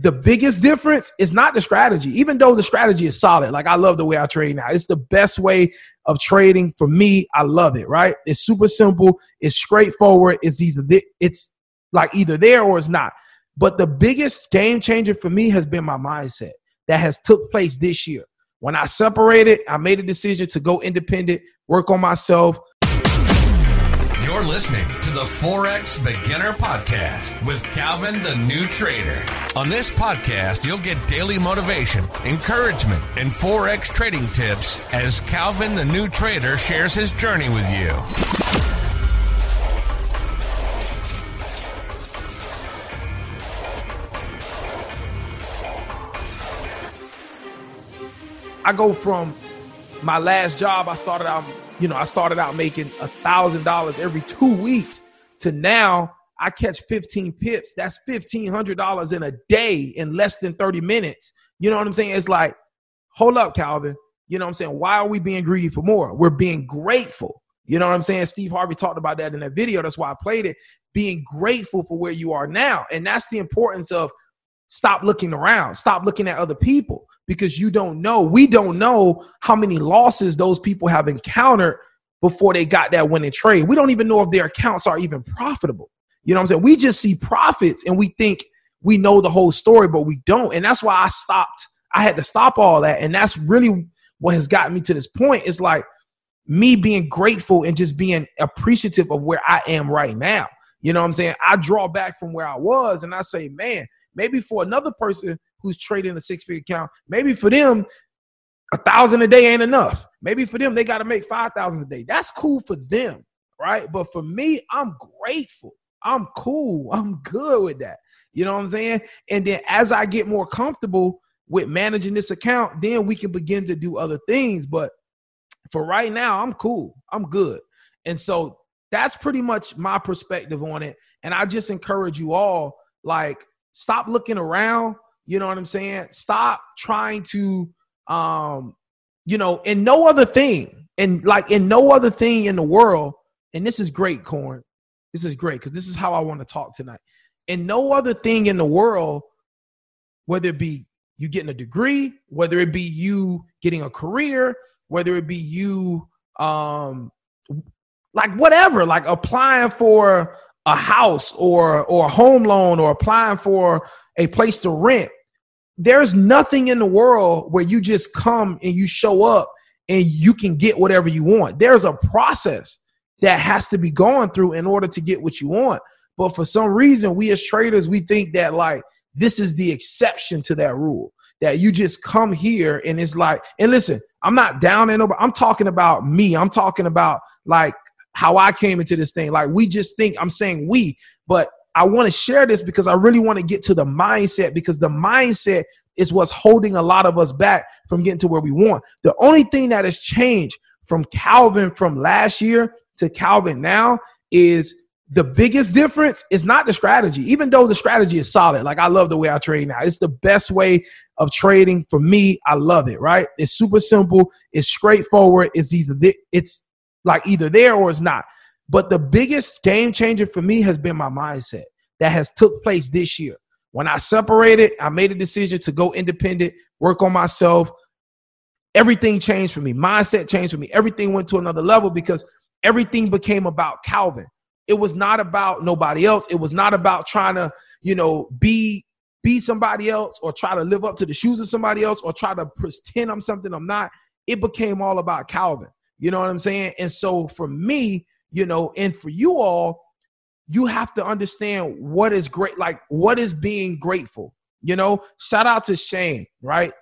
the biggest difference is not the strategy, even though the strategy is solid. Like I love the way I trade now. It's the best way of trading for me. I love it, right? It's super simple, it's straightforward, it's either it's like either there or it's not. But the biggest game changer for me has been my mindset that has took place this year. When I separated, I made a decision to go independent, work on myself, you're listening to the Forex Beginner Podcast with Calvin the New Trader. On this podcast, you'll get daily motivation, encouragement, and Forex trading tips as Calvin the New Trader shares his journey with you. I go from my last job, I started out you know, I started out making a thousand dollars every two weeks to now I catch 15 pips. That's $1,500 in a day in less than 30 minutes. You know what I'm saying? It's like, hold up, Calvin. You know what I'm saying? Why are we being greedy for more? We're being grateful. You know what I'm saying? Steve Harvey talked about that in that video. That's why I played it. Being grateful for where you are now. And that's the importance of stop looking around, stop looking at other people because you don't know. We don't know how many losses those people have encountered before they got that winning trade. We don't even know if their accounts are even profitable. You know what I'm saying? We just see profits and we think we know the whole story, but we don't. And that's why I stopped. I had to stop all that. And that's really what has gotten me to this point. It's like me being grateful and just being appreciative of where I am right now. You know what I'm saying? I draw back from where I was and I say, man, Maybe for another person who's trading a six figure account, maybe for them, a thousand a day ain't enough. Maybe for them, they got to make 5,000 a day. That's cool for them, right? But for me, I'm grateful. I'm cool. I'm good with that. You know what I'm saying? And then as I get more comfortable with managing this account, then we can begin to do other things. But for right now, I'm cool. I'm good. And so that's pretty much my perspective on it. And I just encourage you all, like, Stop looking around. You know what I'm saying? Stop trying to, um, you know, in no other thing, and like in no other thing in the world. And this is great, Corn. This is great because this is how I want to talk tonight. And no other thing in the world, whether it be you getting a degree, whether it be you getting a career, whether it be you um like whatever, like applying for a house or or a home loan or applying for a place to rent. There's nothing in the world where you just come and you show up and you can get whatever you want. There's a process that has to be gone through in order to get what you want. But for some reason we as traders we think that like this is the exception to that rule that you just come here and it's like and listen i'm not down in nobody. I'm talking about me. I'm talking about like how I came into this thing. Like we just think I'm saying we, but I want to share this because I really want to get to the mindset because the mindset is what's holding a lot of us back from getting to where we want. The only thing that has changed from Calvin from last year to Calvin now is the biggest difference is not the strategy, even though the strategy is solid. Like I love the way I trade now. It's the best way of trading for me. I love it, right? It's super simple, it's straightforward, it's easy. It's like either there or it's not. But the biggest game changer for me has been my mindset that has took place this year. When I separated, I made a decision to go independent, work on myself. Everything changed for me. Mindset changed for me. Everything went to another level because everything became about Calvin. It was not about nobody else. It was not about trying to, you know, be be somebody else or try to live up to the shoes of somebody else or try to pretend I'm something I'm not. It became all about Calvin. You know what I'm saying? And so for me, you know, and for you all, you have to understand what is great, like what is being grateful. You know, shout out to Shane, right?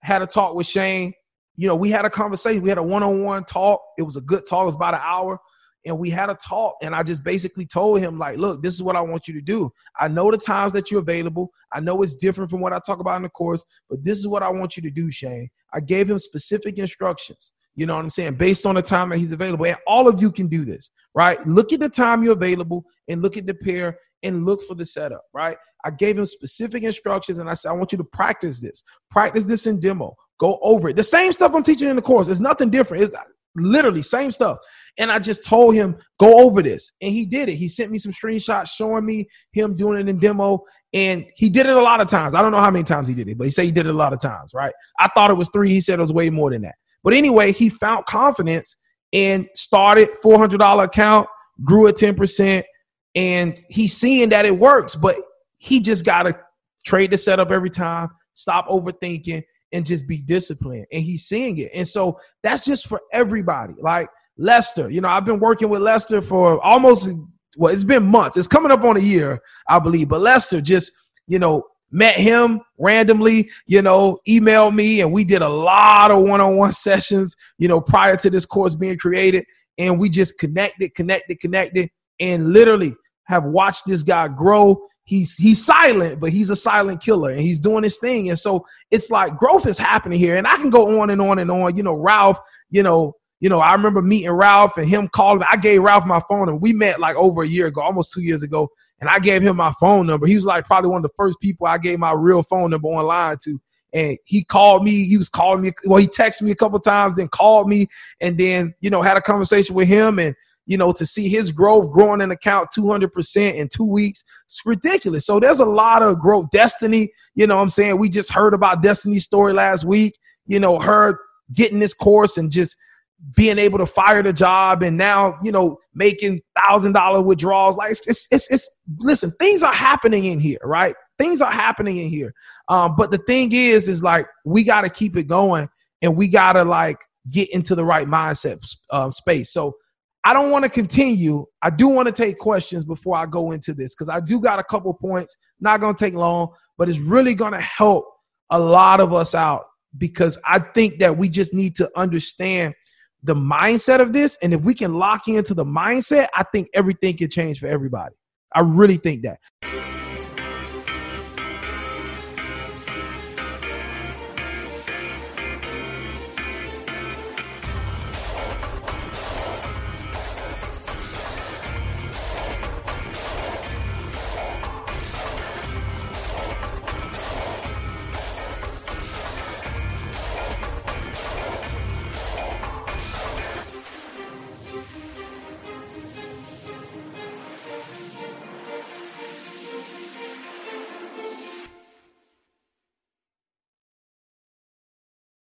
Had a talk with Shane. You know, we had a conversation. We had a one-on-one talk. It was a good talk. It was about an hour. and we had a talk and i just basically told him like look this is what i want you to do i know the times that you're available i know it's different from what i talk about in the course but this is what i want you to do shane i gave him specific instructions you know what i'm saying based on the time that he's available and all of you can do this right look at the time you're available and look at the pair and look for the setup right i gave him specific instructions and i said i want you to practice this practice this in demo go over it the same stuff i'm teaching in the course it's nothing different it's literally same stuff and I just told him, go over this. And he did it. He sent me some screenshots showing me him doing it in demo. And he did it a lot of times. I don't know how many times he did it, but he said he did it a lot of times, right? I thought it was three. He said it was way more than that. But anyway, he found confidence and started $400 account, grew at 10%. And he's seeing that it works, but he just got to trade the setup every time, stop overthinking, and just be disciplined. And he's seeing it. And so that's just for everybody. Like, Lester. You know, I've been working with Lester for almost well, it's been months. It's coming up on a year, I believe. But Lester just, you know, met him randomly, you know, emailed me, and we did a lot of one-on-one sessions, you know, prior to this course being created. And we just connected, connected, connected, and literally have watched this guy grow. He's he's silent, but he's a silent killer and he's doing his thing. And so it's like growth is happening here. And I can go on and on and on. You know, Ralph, you know, you know, I remember meeting Ralph and him calling. I gave Ralph my phone, and we met like over a year ago, almost two years ago. And I gave him my phone number. He was like probably one of the first people I gave my real phone number online to. And he called me. He was calling me. Well, he texted me a couple times, then called me, and then you know had a conversation with him. And you know to see his growth growing an account 200% in two weeks it's ridiculous so there's a lot of growth destiny you know i'm saying we just heard about destiny's story last week you know her getting this course and just being able to fire the job and now you know making thousand dollar withdrawals. Like it's, it's it's listen things are happening in here right? Things are happening in here. Um but the thing is is like we got to keep it going and we got to like get into the right mindset uh, space. So i don't want to continue. I do want to take questions before i go into this because i do got a couple points. Not gonna take long but it's really gonna help a lot of us out because i think that we just need to understand the mindset of this, and if we can lock into the mindset, I think everything can change for everybody. I really think that.